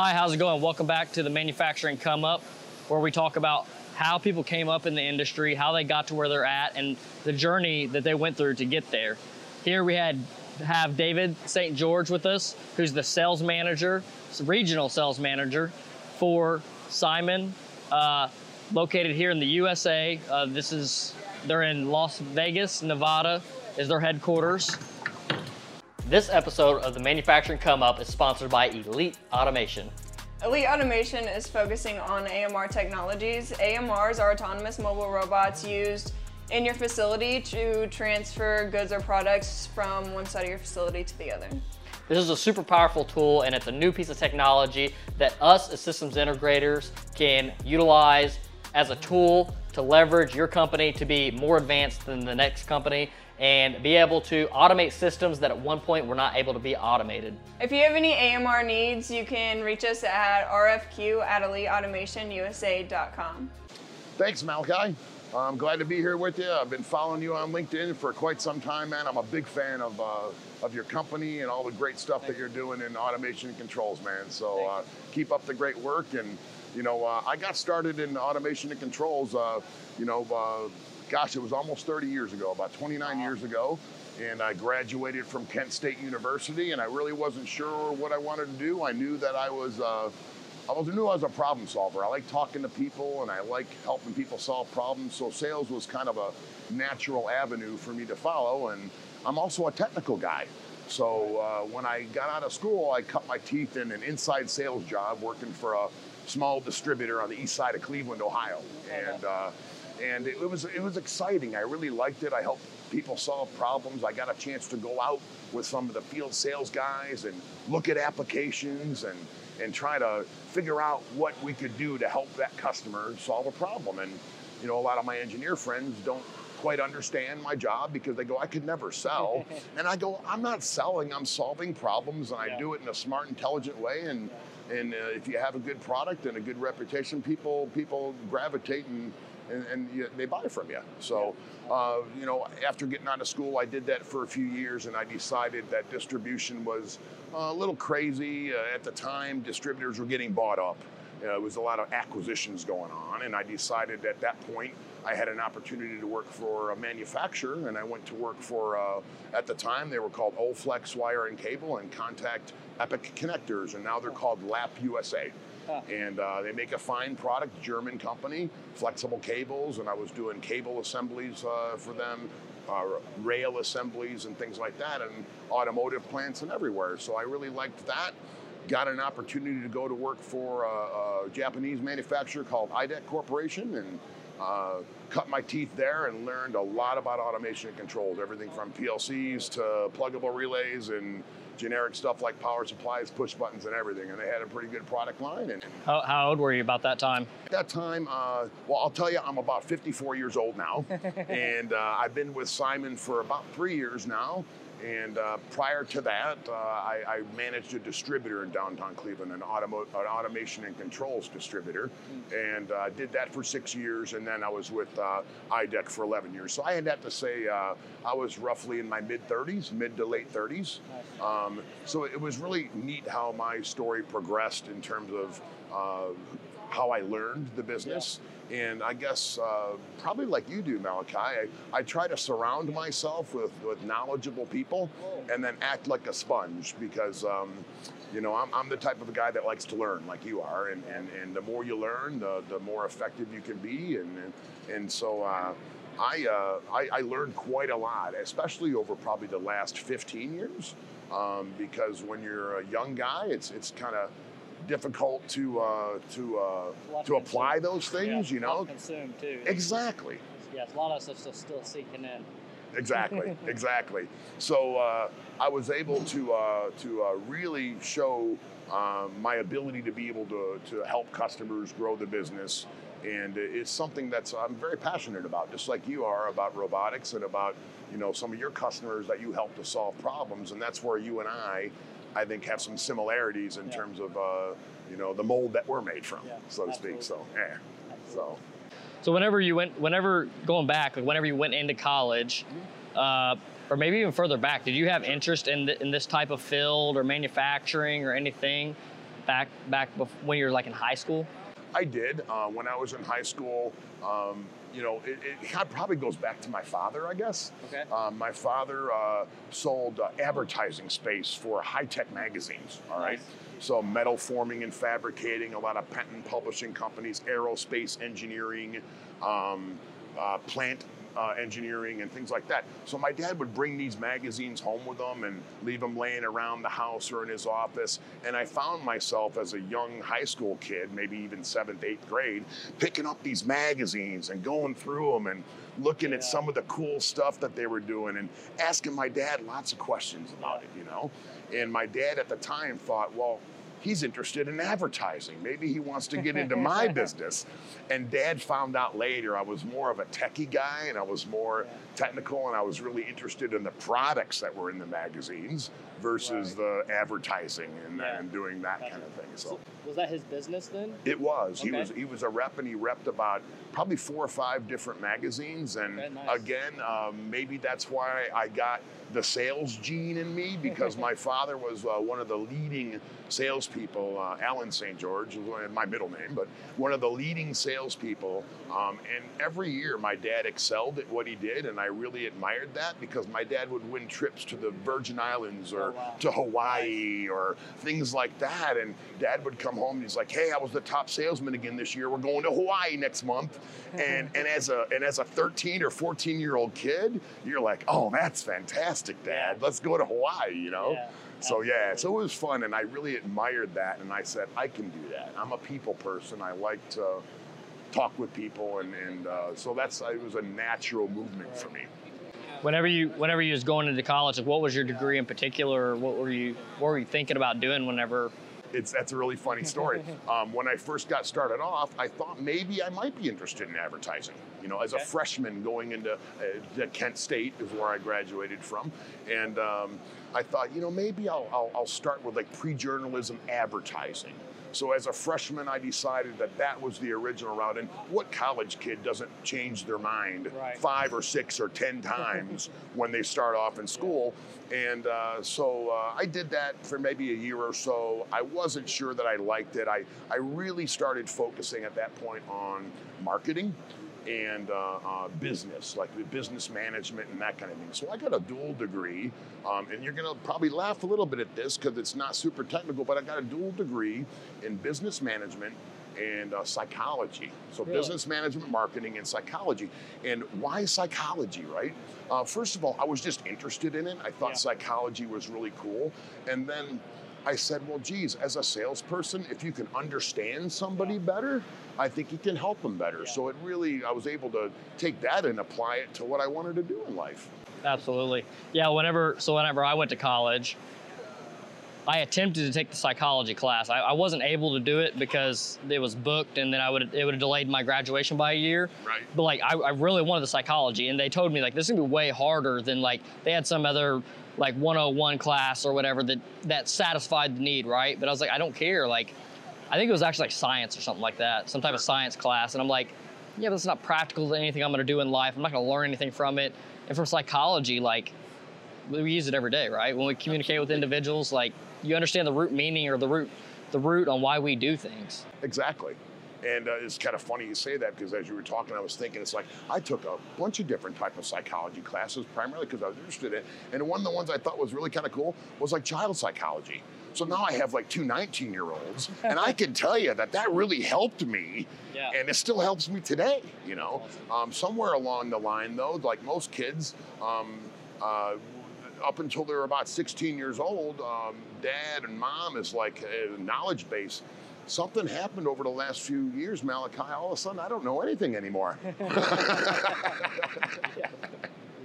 Hi, how's it going? Welcome back to the Manufacturing Come Up, where we talk about how people came up in the industry, how they got to where they're at, and the journey that they went through to get there. Here we had have David St. George with us, who's the sales manager, regional sales manager for CIMON, uh, located here in the USA. Uh, this is they're in Las Vegas, Nevada, is their headquarters. This episode of the Manufacturing Come Up is sponsored by Elite Automation. Elite Automation is focusing on AMR technologies. AMRs are autonomous mobile robots used in your facility to transfer goods or products from one side of your facility to the other. This is a super powerful tool and it's a new piece of technology that us as systems integrators can utilize as a tool to leverage your company to be more advanced than the next company and be able to automate systems that at one point were not able to be automated. If you have any AMR needs, you can reach us at rfq at eliteautomationusa.com. Thanks, Malachi. I'm glad to be here with you. I've been following you on LinkedIn for quite some time, man. I'm a big fan of, uh, of your company and all the great stuff that you're doing in automation and controls, man. So uh, keep up the great work. And, you know, uh, I got started in automation and controls, uh, you know, uh, gosh, it was almost 30 years ago, about 29 wow. years ago. And I graduated from Kent State University, and I really wasn't sure what I wanted to do. I knew that I was, uh, I was, knew I was a problem solver. I like talking to people, and I like helping people solve problems. So sales was kind of a natural avenue for me to follow. And I'm also a technical guy. So uh, when I got out of school, I cut my teeth in an inside sales job working for a small distributor on the east side of Cleveland, Ohio. And uh, and it, it was it was exciting. I really liked it. I helped people solve problems. I got a chance to go out with some of the field sales guys and look at applications and and try to figure out what we could do to help that customer solve a problem. And you know, a lot of my engineer friends don't quite understand my job because they go, I could never sell. and I go, I'm not selling, I'm solving problems and I do it in a smart, intelligent way. And and uh, if you have a good product and a good reputation, people people gravitate and and, and you, they buy from you. So, uh, you know, after getting out of school, I did that for a few years, and I decided that distribution was a little crazy. Uh, at the time, distributors were getting bought up. Uh, there was a lot of acquisitions going on, and I decided at that point I had an opportunity to work for a manufacturer, and I went to work for, uh, at the time, they were called Olflex Wire and Cable and Contact Epic Connectors, and now they're called Lapp USA. And uh, they make a fine product, German company, flexible cables, and I was doing cable assemblies uh, for them, uh, rail assemblies and things like that, and automotive plants and everywhere. So I really liked that. Got an opportunity to go to work for a, a Japanese manufacturer called IDEC Corporation, and uh, cut my teeth there and learned a lot about automation and controls, everything from PLCs to pluggable relays and generic stuff like power supplies, push buttons, and everything. And they had a pretty good product line. And how, how old were you about that time? At that time, uh, well, I'll tell you, I'm about 54 years old now, and uh, I've been with CIMON for about three years now. And uh, prior to that, uh, I, I, managed a distributor in downtown Cleveland, an, automo- an automation and controls distributor, and uh, did that for six years. And then I was with uh, IDEC for 11 years. So I had to say uh, I was roughly in my mid 30s, mid to late 30s. Um, so it was really neat how my story progressed in terms of uh, how I learned the business. Yeah and I guess uh, probably like you do, Malachi, I, I, try to surround myself with, with knowledgeable people and then act like a sponge because, um, you know, I'm, I'm, the type of a guy that likes to learn like you are. And, and, and the more you learn, the, the more effective you can be. And, and, and so uh, I, uh, I, I, learned quite a lot, especially over probably the last 15 years. Um, because when you're a young guy, it's, it's kind of difficult to uh, to uh, to apply those things. Yeah, you know, consume too. Exactly. Yes, a lot of stuff still seeking in. Exactly, exactly. So uh, I was able to uh, to uh, really show um, my ability to be able to to help customers grow the business. And it's something that's I'm very passionate about, just like you are about robotics and about you know some of your customers that you help to solve problems. And that's where you and I I think have some similarities in yeah. terms of uh, you know the mold that we're made from, yeah, so to absolutely. speak. So yeah, so. So whenever you went, whenever going back, like whenever you went into college, uh, or maybe even further back, did you have interest in the, in this type of field or manufacturing or anything back back bef- when you were like in high school? I did uh, when I was in high school. Um, you know, it, it probably goes back to my father, I guess. Okay. Um, my father uh, sold uh, advertising space for high-tech magazines. All right. Nice. So metal forming and fabricating, a lot of patent publishing companies, aerospace engineering, um, uh, plant uh, engineering, and things like that. So my dad would bring these magazines home with him and leave them laying around the house or in his office. And I found myself as a young high school kid, maybe even seventh, eighth grade, picking up these magazines and going through them and looking at some of the cool stuff that they were doing and asking my dad lots of questions about it, you know. And my dad at the time thought, well, he's interested in advertising. Maybe he wants to get into my business. And dad found out later I was more of a techie guy and I was more technical and I was really interested in the products that were in the magazines versus the advertising and, Yeah. and doing that Gotcha. kind of thing. So was that his business then? it was. He was he was a rep and he repped about probably four or five different magazines. And Okay, nice. again, um, maybe that's why I got the sales gene in me because my father was uh, one of the leading salespeople. Uh, Alan St. George is my middle name, but one of the leading salespeople. Um, and every year, my dad excelled at what he did, and I really admired that because my dad would win trips to the Virgin Islands or To Hawaii or things like that. And dad would come home and he's like, Hey, I was the top salesman again this year. We're going to Hawaii next month. And and as a and as a 13 or 14 year old kid, you're like, Oh, that's fantastic, Dad. Let's go to Hawaii, you know? Yeah, so yeah, so it was fun and I really admired that and I said, I can do that. I'm a people person. I like to talk with people and, and uh, so that's it was a natural movement for me. Whenever you whenever you was going into college, like what was your degree in particular? Or what were you what were you thinking about doing whenever? it's that's a really funny story. Um, when I first got started off, I thought maybe I might be interested in advertising. You know, as a freshman going into uh, the Kent State is where I graduated from, and um, I thought, you know, maybe I'll, I'll, I'll start with like pre-journalism advertising. So as a freshman, I decided that that was the original route. And what college kid doesn't change their mind Right. five or six or ten times when they start off in school? And uh, so uh, I did that for maybe a year or so. I wasn't sure that I liked it. I, I really started focusing at that point on marketing and uh, uh, business, like the business management and that kind of thing. So I got a dual degree, um, and you're gonna probably laugh a little bit at this because it's not super technical, but I got a dual degree in business management and uh, psychology. So Really? business management, marketing, and psychology. And why psychology, right? Uh, first of all, I was just interested in it. I thought Yeah. psychology was really cool, and then. I said, well, geez, as a salesperson, if you can understand somebody Yeah. better, I think you can help them better. Yeah. So it really, I was able to take that and apply it to what I wanted to do in life. Absolutely. Yeah, whenever so whenever I went to college, I attempted to take the psychology class. I, I wasn't able to do it because it was booked and then I would it would have delayed my graduation by a year. Right. But like I, I really wanted the psychology and they told me like this is gonna be way harder than like they had some other like 101 class or whatever that that satisfied the need, right? But I was like, I don't care. Like I think it was actually like science or something like that, some type of science class. And I'm like, yeah, but it's not practical to anything I'm gonna do in life. I'm not gonna learn anything from it. And for psychology, like we use it every day, right? When we communicate with individuals, like you understand the root meaning or the root the root on why we do things. Exactly. And uh, it's kind of funny you say that because as you were talking, I was thinking it's like I took a bunch of different type of psychology classes, primarily because I was interested in it. And one of the ones I thought was really kind of cool was like child psychology. So now I have like two 19 year olds, and I can tell you that that really helped me, Yeah. and it still helps me today. You know, um, somewhere along the line though, like most kids, um, uh, up until they're about 16 years old, um, dad and mom is like a knowledge base. Something happened over the last few years, Malachi. All of a sudden, I don't know anything anymore.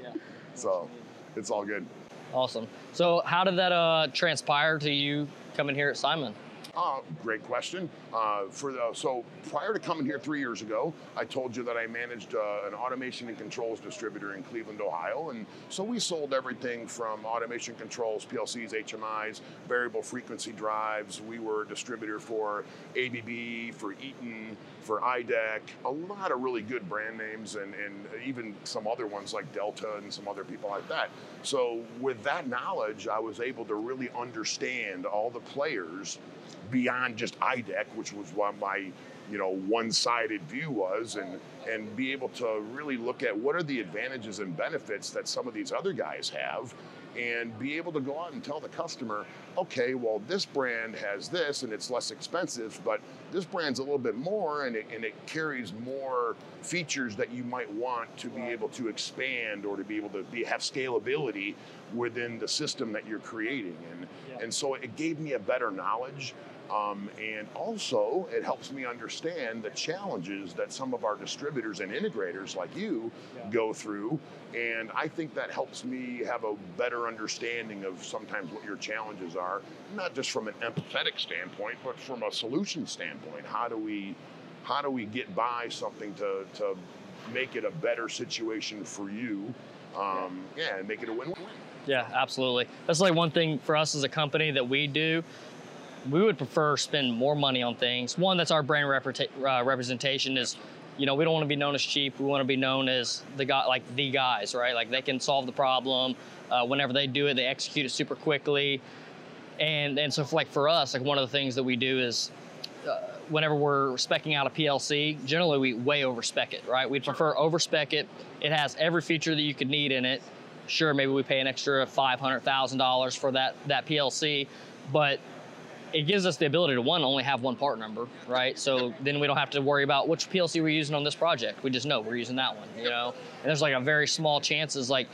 Yeah. so it's all good. Awesome. So how did that uh, transpire to you coming here at CIMON? Uh, great question. Uh, for the, so prior to coming here three years ago, I told you that I managed uh, an automation and controls distributor in Cleveland, Ohio, and so we sold everything from automation controls, PLCs, HMIs, variable frequency drives. We were a distributor for ABB, for Eaton, for IDEC, a lot of really good brand names, and, and even some other ones like Delta and some other people like that. So with that knowledge, I was able to really understand all the players beyond just IDEC, which was what my you know one-sided view was, and and be able to really look at what are the advantages and benefits that some of these other guys have and be able to go out and tell the customer, okay, well, this brand has this and it's less expensive, but this brand's a little bit more and it, and it carries more features that you might want to be able to expand or to be able to be, have scalability within the system that you're creating. And, Yeah. and so it gave me a better knowledge. Um, and also, it helps me understand the challenges that some of our distributors and integrators like you Yeah. go through. And I think that helps me have a better understanding of sometimes what your challenges are, not just from an empathetic standpoint, but from a solution standpoint. How do we, how do we get by something to, to make it a better situation for you? Um, yeah, and make it a win-win. Yeah, absolutely. That's like one thing for us as a company that we do. We would prefer spend more money on things. One, that's our brand reputa- uh, representation is, you know, we don't want to be known as cheap. We want to be known as the guy, like the guys, right? Like they can solve the problem. Uh, whenever they do it, they execute it super quickly. And and so for, like for us, like one of the things that we do is uh, whenever we're specing out a PLC, generally we way over spec it, right? We'd prefer over spec it. It has every feature that you could need in it. Sure, maybe we pay an extra five hundred thousand dollars for that that PLC, but it gives us the ability to one only have one part number, right? So then we don't have to worry about which PLC we're using on this project. We just know we're using that one, you know. And there's like a very small chances like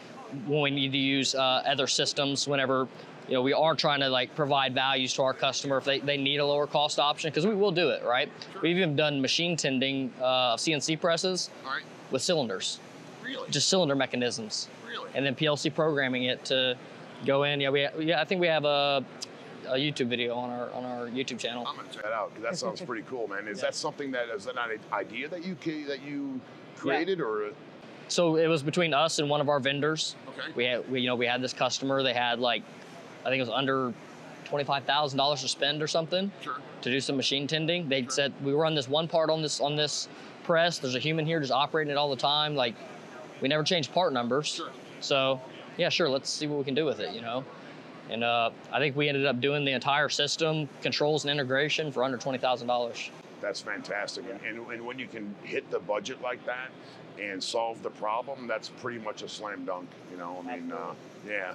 when we need to use uh, other systems whenever you know we are trying to like provide values to our customer if they, they need a lower cost option because we will do it right we've even done machine tending uh, cnc presses right. with cylinders Really? just cylinder mechanisms really? and then plc programming it to go in yeah we yeah i think we have a, a youtube video on our on our youtube channel I'm gonna check that out 'cause that sounds pretty cool, man. Is that something that is that not an idea that you that you created or? so it was between us and one of our vendors Okay. we had we, you know we had this customer they had like i think it was under $25000 to spend or something Sure. to do some machine tending they said we run this one part on this on this press there's a human here just operating it all the time like we never change part numbers Sure. so yeah sure let's see what we can do with it you know and uh, i think we ended up doing the entire system controls and integration for under $20000 That's fantastic. And, and, and when you can hit the budget like that and solve the problem, that's pretty much a slam dunk. You know, I mean, uh, yeah.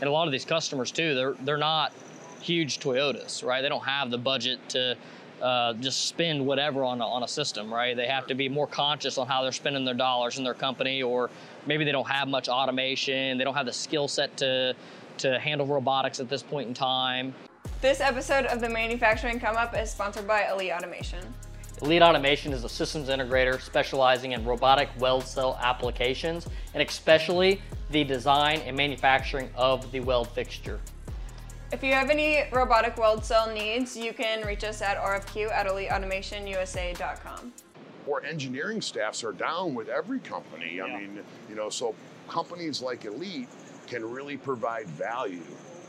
and a lot of these customers too they're they're not huge toyotas right they don't have the budget to uh, just spend whatever on a, on a system right they have to be more conscious on how they're spending their dollars in their company or maybe they don't have much automation they don't have the skill set to to handle robotics at this point in time This episode of the Manufacturing Come Up is sponsored by Elite Automation. Elite Automation is a systems integrator specializing in robotic weld cell applications and especially the design and manufacturing of the weld fixture. If you have any robotic weld cell needs, you can reach us at rfq at eliteautomationusa.com. Or engineering staffs are down with every company. Yeah. I mean, you know, so companies like Elite can really provide value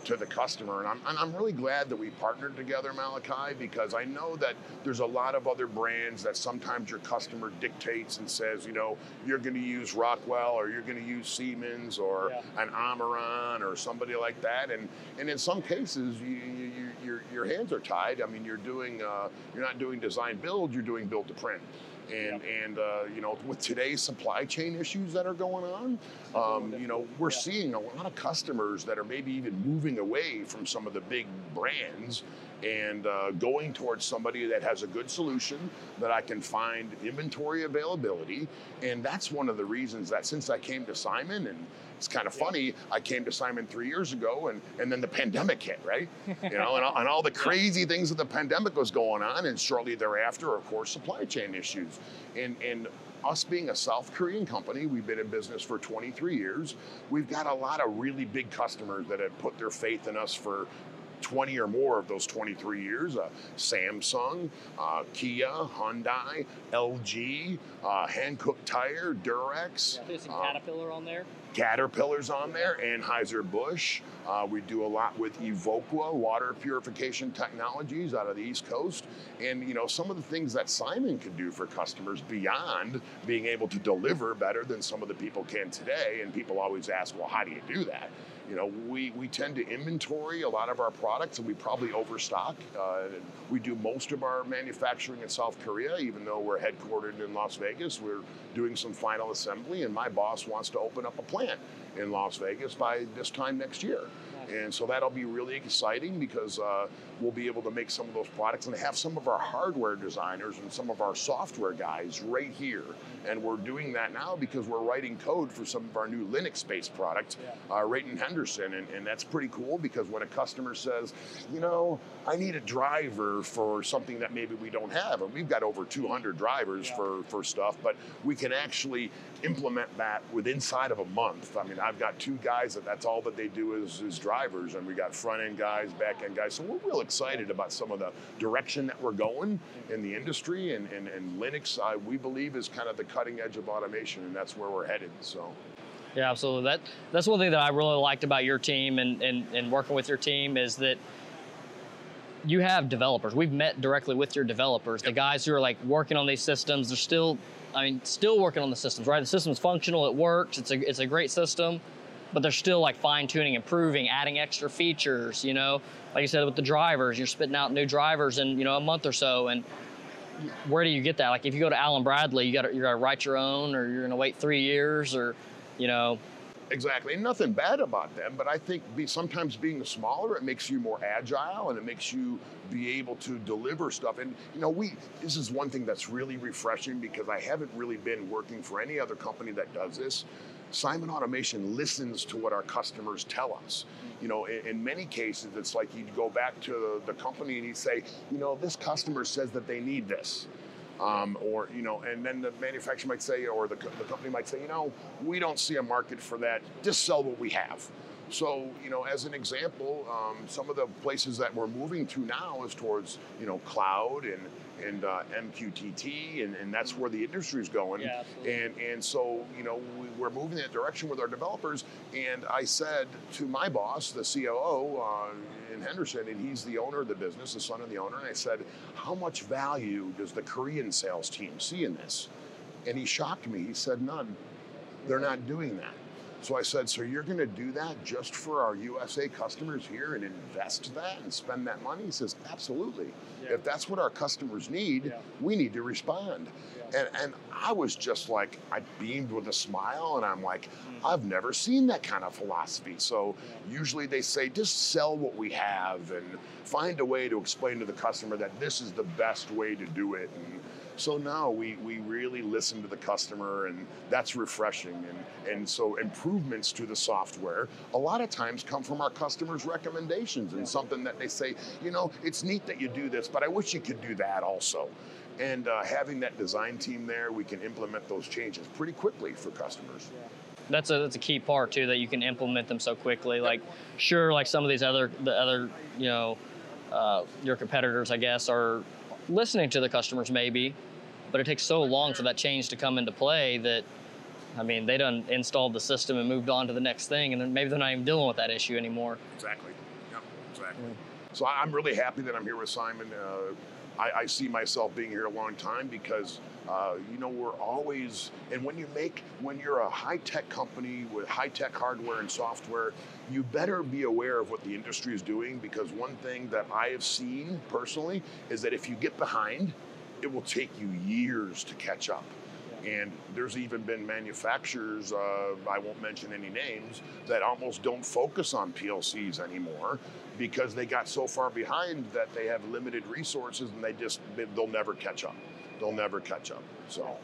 to the customer. And I'm, and I'm really glad that we partnered together, Malachi, because I know that there's a lot of other brands that sometimes your customer dictates and says, you know, you're going to use Rockwell or you're going to use Siemens or Yeah. an Omron or somebody like that. And and in some cases, you, you, you, your your hands are tied. I mean, you're doing uh, you're not doing design build, you're doing build to print. And and uh, you know, with today's supply chain issues that are going on, um, you know, we're Yeah. seeing a lot of customers that are maybe even moving away from some of the big brands and uh, going towards somebody that has a good solution that I can find inventory availability. And that's one of the reasons that since I came to CIMON, and it's kind of funny, I came to CIMON three years ago, and, and then the pandemic hit, right? You know, and, all- and all the crazy things that the pandemic was going on, and shortly thereafter, of course, supply chain issues. And, and us being a South Korean company, we've been in business for 23 years. We've got a lot of really big customers that have put their faith in us for 20 or more of those 23 years. Uh, Samsung, uh, Kia, Hyundai, LG, uh, Hankook Tire, Durex. Yeah, think it's uh, Caterpillar on there. Caterpillar's on there, Anheuser-Busch. Uh, we do a lot with Evoqua water purification technologies out of the East Coast. And, you know, some of the things that CIMON can do for customers beyond being able to deliver better than some of the people can today. And people always ask, well, how do you do that? You know, we, we tend to inventory a lot of our products and we probably overstock. Uh, we do most of our manufacturing in South Korea, even though we're headquartered in Las Vegas. We're doing some final assembly, and my boss wants to open up a plant in Las Vegas by this time next year. And so that'll be really exciting because uh, we'll be able to make some of those products and have some of our hardware designers and some of our software guys right here. And we're doing that now because we're writing code for some of our new Linux based products uh, right in Henderson. And, and that's pretty cool because when a customer says, you know, I need a driver for something that maybe we don't have, and we've got over 200 drivers Yeah. for, for stuff, but we can actually implement that with inside of a month. I mean, I've got two guys that that's all that they do is, is drivers, and we got front end guys, back end guys. So we're real excited about some of the direction that we're going in the industry, and, and, and Linux, uh, we believe, is kind of the cutting edge of automation, and that's where we're headed. So. Yeah, absolutely. That that's one thing that I really liked about your team and, and, and working with your team is that you have developers. We've met directly with your developers, the guys who are like working on these systems. They're still, I mean, still working on the systems, right? The system's functional, it works, it's a it's a great system, but they're still like fine tuning, improving, adding extra features. You know, like you said with the drivers, you're spitting out new drivers in you know a month or so, and where do you get that? Like if you go to Allen Bradley, you got to you got to write your own, or you're gonna wait three years, or you know, Exactly, and nothing bad about them, but I think be, sometimes being smaller, it makes you more agile and it makes you be able to deliver stuff. And you know, we this is one thing that's really refreshing because I haven't really been working for any other company that does this. CIMON Automation listens to what our customers tell us. You know, in, in many cases, it's like you'd go back to the company and you say, you know, this customer says that they need this. Um, or you know, and then the manufacturer might say, or the, the company might say, you know, we don't see a market for that. Just sell what we have. So you know, as an example, um, some of the places that we're moving to now is towards you know cloud and and uh, MQTT, and, and that's where the industry is going. Yeah, and and so you know, we, we're moving in that direction with our developers. And I said to my boss, the COO uh, in Henderson, and he's the owner of the business, the son of the owner, and I said, how much value does the Korean sales team see in this? And he shocked me. He said, none. They're not doing that. So I said, so you're going to do that just for our USA customers here and invest that and spend that money? He says, absolutely. Yeah. If that's what our customers need, Yeah. we need to respond. Yeah. And, and I was just like, I beamed with a smile, and I'm like, Mm. I've never seen that kind of philosophy. So usually they say, just sell what we have and find a way to explain to the customer that this is the best way to do it. And so now we, we really listen to the customer, and that's refreshing. And, and so improvements to the software a lot of times come from our customers' recommendations and something that they say, you know, it's neat that you do this, but I wish you could do that also. And uh, having that design team there, we can implement those changes pretty quickly for customers. that's a that's a key part too that you can implement them so quickly. Like, sure, like some of these other the other you know uh, your competitors, I guess, are listening to the customers maybe, but it takes so long for that change to come into play that. I mean, they done installed the system and moved on to the next thing, and then maybe they're not even dealing with that issue anymore. Exactly. Yep, exactly. So I'm really happy that I'm here with CIMON. Uh, I, I see myself being here a long time because, uh, you know, we're always, and when you make, when you're a high tech company with high tech hardware and software, you better be aware of what the industry is doing because one thing that I have seen personally is that if you get behind, it will take you years to catch up. And there's even been manufacturers, uh, I won't mention any names, that almost don't focus on PLCs anymore because they got so far behind that they have limited resources and they just, they- they'll never catch up. They'll never catch up. So,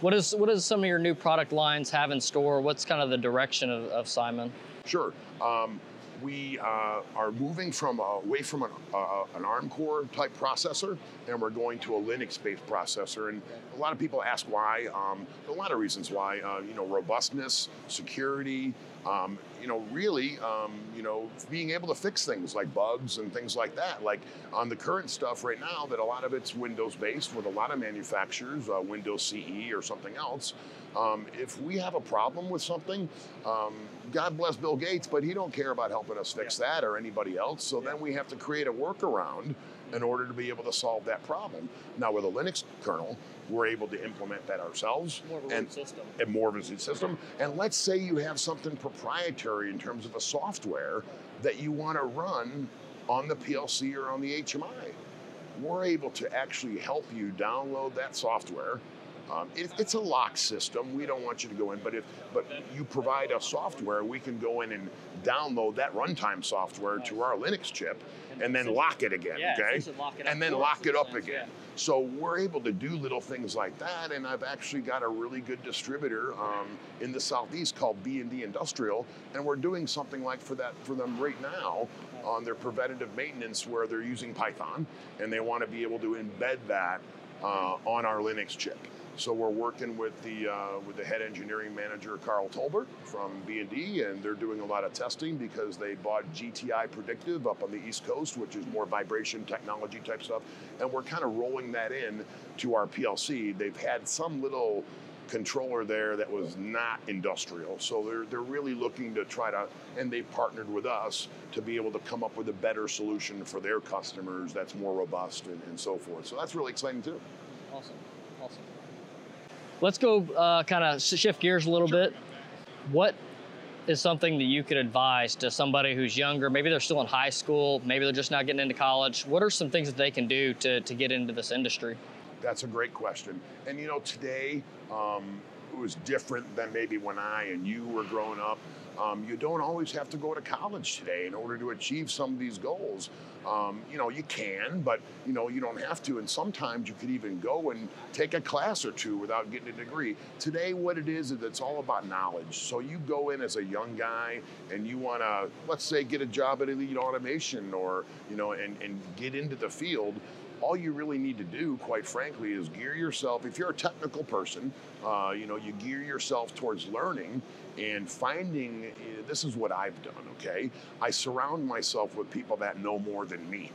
What is what does some of your new product lines have in store? What's kind of the direction of, of CIMON? sure. Um, we uh, are moving from uh, away from an, uh, an ARM core type processor, and we're going to a Linux-based processor. And a lot of people ask why. Um, a lot of reasons why. Uh, you know, robustness, security, Um, you know, really, um, you know, being able to fix things like bugs and things like that. Like on the current stuff right now, that a lot of it's Windows based with a lot of manufacturers, uh, Windows CE or something else. Um, if we have a problem with something, um, God bless Bill Gates, but he don't care about helping us fix yeah. that or anybody else. So yeah. then we have to create a workaround in order to be able to solve that problem. Now with a Linux kernel, we're able to implement that ourselves. More of a and, system. And more of a system. And let's say you have something proprietary in terms of a software that you want to run on the PLC or on the HMI. We're able to actually help you download that software um, it, it's a lock system. We don't want you to go in, but if but you provide us software, we can go in and download that runtime software to our Linux chip, and then lock it again. Yeah, okay, it and then lock it up sense, again. Yeah. So we're able to do little things like that, and I've actually got a really good distributor um, in the southeast called B and D Industrial, and we're doing something like for that for them right now on their preventative maintenance where they're using Python, and they want to be able to embed that uh, on our Linux chip. So we're working with the uh, with the head engineering manager Carl Tolbert from B&D, and they're doing a lot of testing because they bought GTI Predictive up on the East Coast, which is more vibration technology type stuff, and we're kind of rolling that in to our PLC. They've had some little controller there that was not industrial. So they're they're really looking to try to and they partnered with us to be able to come up with a better solution for their customers that's more robust and, and so forth. So that's really exciting too. Awesome. Awesome. Let's go uh, kind of shift gears a little sure. bit. What is something that you could advise to somebody who's younger? Maybe they're still in high school, maybe they're just not getting into college. What are some things that they can do to, to get into this industry? That's a great question. And you know, today um, was different than maybe when I and you were growing up. Um, you don't always have to go to college today in order to achieve some of these goals. Um, you know, you can, but you know, you don't have to. And sometimes you could even go and take a class or two without getting a degree. Today, what it is is it's all about knowledge. So you go in as a young guy and you want to, let's say, get a job at Elite Automation or you know, and, and get into the field all you really need to do, quite frankly, is gear yourself. If you're a technical person, uh, you know, you gear yourself towards learning and finding. Uh, this is what I've done. Okay, I surround myself with people that know more than me.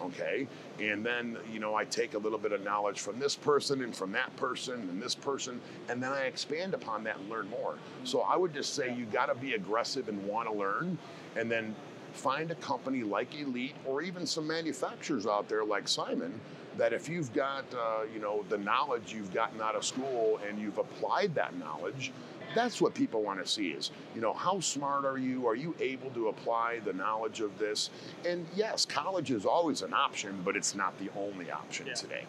Okay, and then you know I take a little bit of knowledge from this person and from that person and this person, and then I expand upon that and learn more. So I would just say you got to be aggressive and want to learn, and then find a company like Elite or even some manufacturers out there like CIMON that if you've got uh, you know the knowledge you've gotten out of school and you've applied that knowledge that's what people want to see is you know how smart are you? Are you able to apply the knowledge of this? And yes college is always an option but it's not the only option yeah. today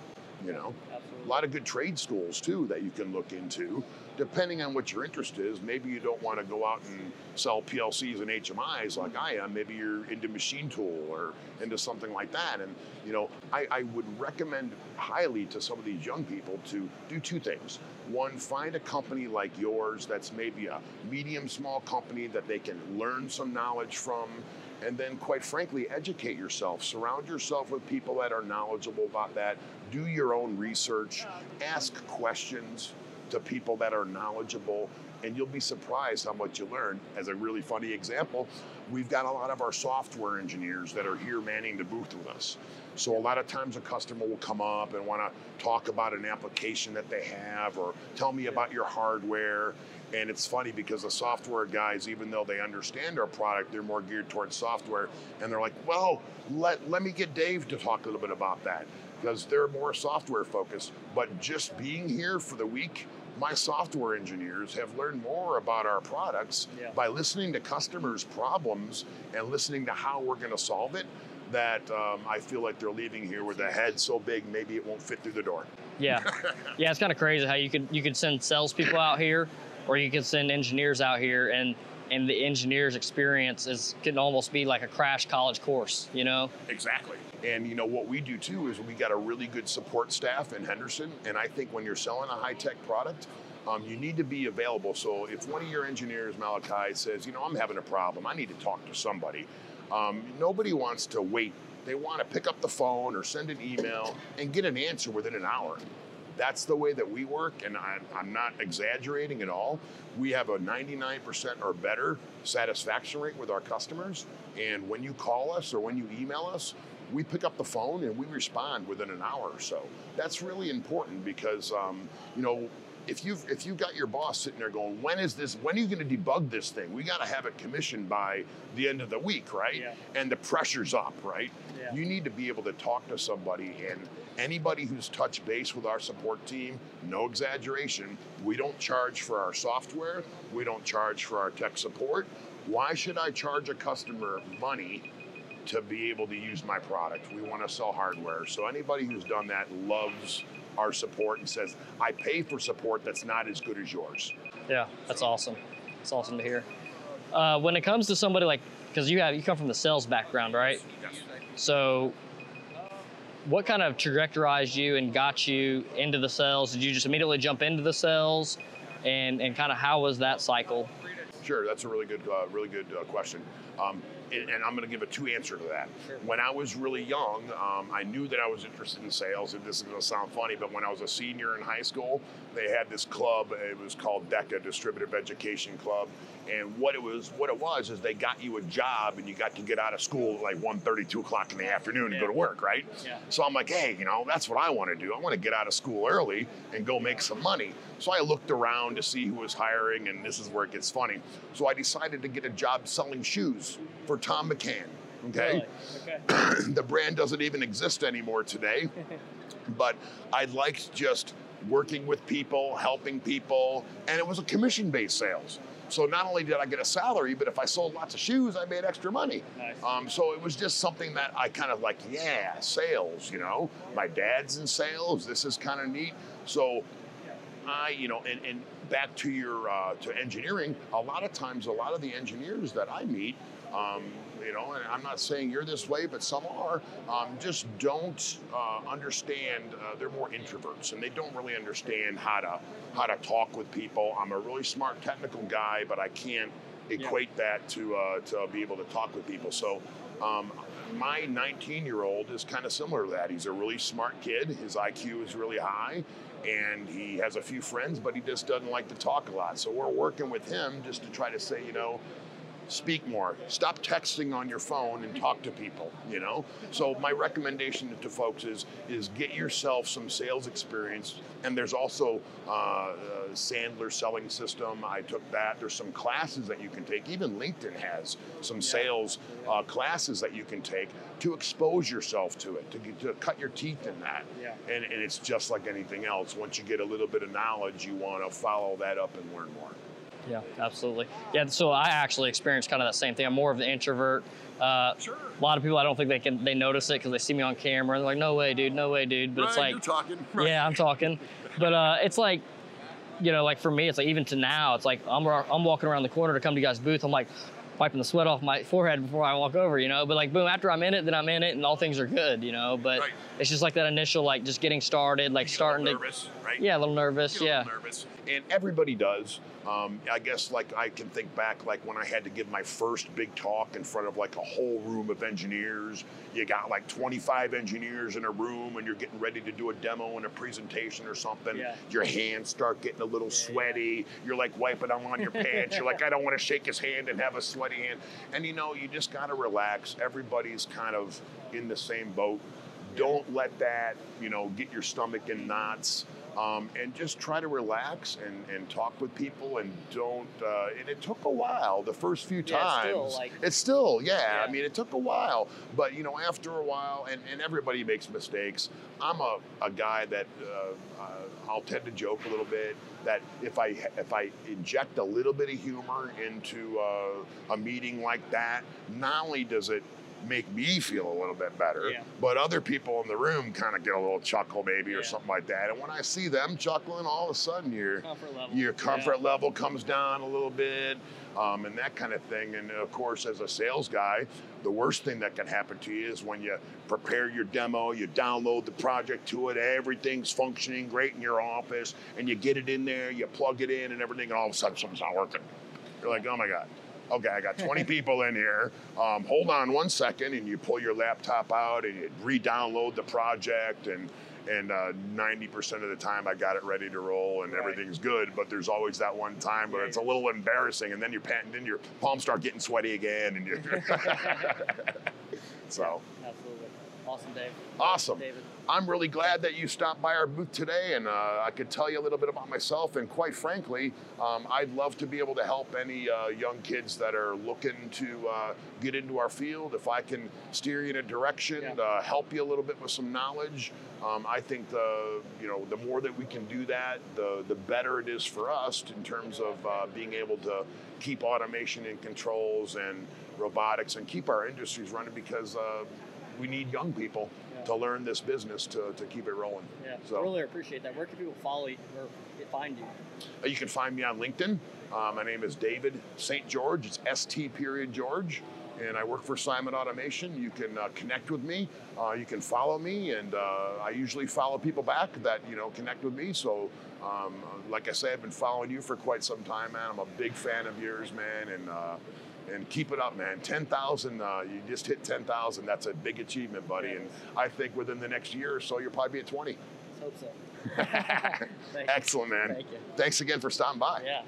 you know Absolutely. a lot of good trade schools too that you can look into depending on what your interest is, maybe you don't want to go out and sell PLCs and HMIs like I am. Maybe you're into machine tool or into something like that. And you know, I, I would recommend highly to some of these young people to do two things. One, find a company like yours that's maybe a medium small company that they can learn some knowledge from and then quite frankly educate yourself surround yourself with people that are knowledgeable about that do your own research ask questions to people that are knowledgeable, and you'll be surprised how much you learn. As a really funny example, we've got a lot of our software engineers that are here manning the booth with us. So a lot of times a customer will come up and want to talk about an application that they have or tell me about your hardware. And it's funny because the software guys, even though they understand our product, they're more geared towards software. And they're like, well, let, let me get Dave to talk a little bit about that because they're more software focused. But just being here for the week my software engineers have learned more about our products yeah. by listening to customers' problems and listening to how we're going to solve it. That um, I feel like they're leaving here with a head so big, maybe it won't fit through the door. Yeah, yeah, it's kind of crazy how you could you could send salespeople out here, or you can send engineers out here, and and the engineer's experience is can almost be like a crash college course, you know? Exactly. And you know what we do too is we got a really good support staff in Henderson, and I think when you're selling a high tech product, um, you need to be available. So if one of your engineers, Malachi, says, you know, I'm having a problem, I need to talk to somebody. Um, nobody wants to wait. They want to pick up the phone or send an email and get an answer within an hour That's the way that we work, and I, I'm not exaggerating at all. We have a 99% or better satisfaction rate with our customers. And when you call us or when you email us, we pick up the phone and we respond within an hour or so. That's really important because, um, you know, if you've if you've got your boss sitting there going, when is this? When are you going to debug this thing? We got to have it commissioned by the end of the week, right? Yeah. And the pressure's up, right? Yeah. You need to be able to talk to somebody, and anybody who's touched base with our support team, no exaggeration, we don't charge for our software, we don't charge for our tech support. Why should I charge a customer money to be able to use my product? We want to sell hardware. So anybody who's done that loves our support and says, I pay for support that's not as good as yours. Yeah, that's awesome. It's awesome to hear. Uh, when it comes to somebody like, because you have you come from the sales background, right? So, what kind of trajectorized you and got you into the sales? Did you just immediately jump into the sales, and and kind of how was that cycle? Sure, that's a really good, uh, really good uh, question. Um, and, I'm going to give a two answer to that. When I was really young, um, I knew that I was interested in sales. And this is going to sound funny, but when I was a senior in high school, they had this club. It was called DECA, Distributive Education Club. And what it was, what it was, is they got you a job, and you got to get out of school at like 1:30, 2 o'clock in the afternoon and go to work, right? Yeah. So I'm like, hey, you know, that's what I want to do. I want to get out of school early and go make some money. So I looked around to see who was hiring, and this is where it gets funny. So I decided to get a job selling shoes for Thom McAn. Okay. Okay. the brand doesn't even exist anymore today, but I liked just working with people, helping people, and it was a commission based sales. So not only did I get a salary, but if I sold lots of shoes, I made extra money. Nice. Um, so it was just something that I kind of like, yeah, sales, you know. My dad's in sales. This is kind of neat. So I, you know, and, and back to your uh, to engineering, a lot of times, a lot of the engineers that I meet, um, you know, and I'm not saying you're this way, but some are, um, just don't uh, understand. Uh, they're more introverts, and they don't really understand how to how to talk with people. I'm a really smart technical guy, but I can't equate that to uh, to be able to talk with people. So. Um, my 19 year old is kind of similar to that. He's a really smart kid. His IQ is really high and he has a few friends, but he just doesn't like to talk a lot. So we're working with him just to try to say, you know, speak more. Stop texting on your phone and talk to people, you know? So my recommendation to folks is is get yourself some sales experience. And there's also uh, uh, Sandler selling system. I took that. There's some classes that you can take. Even LinkedIn has some sales uh, classes that you can take to expose yourself to it, to, get, to cut your teeth in that. Yeah. And, and it's just like anything else. Once you get a little bit of knowledge, you want to follow that up and learn more. Yeah, absolutely. Yeah, so I actually experienced kind of that same thing. I'm more of the introvert. Uh, Sure. A lot of people, I don't think they can they notice it because they see me on camera and they're like, "No way, dude, no way, dude." But it's like, you're talking. yeah, I'm talking. But uh, it's like, you know, like for me, it's like even to now, it's like I'm I'm walking around the corner to come to you guys' booth. I'm like wiping the sweat off my forehead before I walk over, you know. But like, boom, after I'm in it, then I'm in it, and all things are good, you know. But Right. it's just like that initial, like just getting started, like starting to, nervous, right? yeah, a little nervous, a yeah, little nervous. And everybody does. Um, I guess like I can think back like when I had to give my first big talk in front of like a whole room of engineers. You got like 25 engineers in a room and you're getting ready to do a demo and a presentation or something. Yeah. Your hands start getting a little sweaty. You're like wiping them on your pants. You're like, I don't want to shake his hand and have a sweaty hand. And you know, you just got to relax. Everybody's kind of in the same boat. Don't let that, you know, get your stomach in knots. Um, and just try to relax and, and talk with people and don't uh, and it took a while. The first few Yeah, it's times still, like- it's still yeah, Yeah. i mean it took a while. But you know after a while and, and everybody makes mistakes. I'm a, a guy that uh, uh, i'll tend to joke a little bit that if i if i inject a little bit of humor into uh, a meeting like that not only does it make me feel a little bit better. Yeah. but other people in the room kind of get a little chuckle maybe or something like that. And when i see them chuckling all of a sudden you're comfort level. your comfort level comes down a little bit um, and that kind of thing. And of course as a sales guy the worst thing that can happen to you is when you prepare your demo you download the project to it everything's functioning great in your office and you get it in there you plug it in and everything and all of a sudden something's not working. You're like oh my god okay i got 20 people in here um, hold on one second and you pull your laptop out and you re-download the project and and uh, 90% of the time I got it ready to roll and Right. everything's good. But there's always that one time where Yeah, it's a little embarrassing, and then your pan- then your palms start getting sweaty again, and you so. Absolutely. Awesome, Dave. Awesome. David. I'm really glad that you stopped by our booth today, and uh, I could tell you a little bit about myself. And quite frankly, um, I'd love to be able to help any uh, young kids that are looking to uh, get into our field. If I can steer you in a direction, Yeah. uh, help you a little bit with some knowledge, um, I think the you know the more that we can do that, the the better it is for us in terms of uh, being able to keep automation and controls and robotics and keep our industries running because uh, we need young people Yeah. to learn this business to, to keep it rolling. Yeah, So- really appreciate that. Where can people follow you or find you? You can find me on LinkedIn. Uh, my name is David St. George. It's ST period George. And I work for CIMON Automation. You can uh, connect with me. Uh, you can follow me, and uh, I usually follow people back that you know connect with me. So, um, like I say, I've been following you for quite some time, man. I'm a big fan of yours, man, and uh, and keep it up, man. Ten thousand, uh, you just hit ten thousand. That's a big achievement, buddy. And I think within the next year or so, you'll probably be at twenty. Let's hope so. Excellent, man. Thank you. Thanks again for stopping by. Yeah.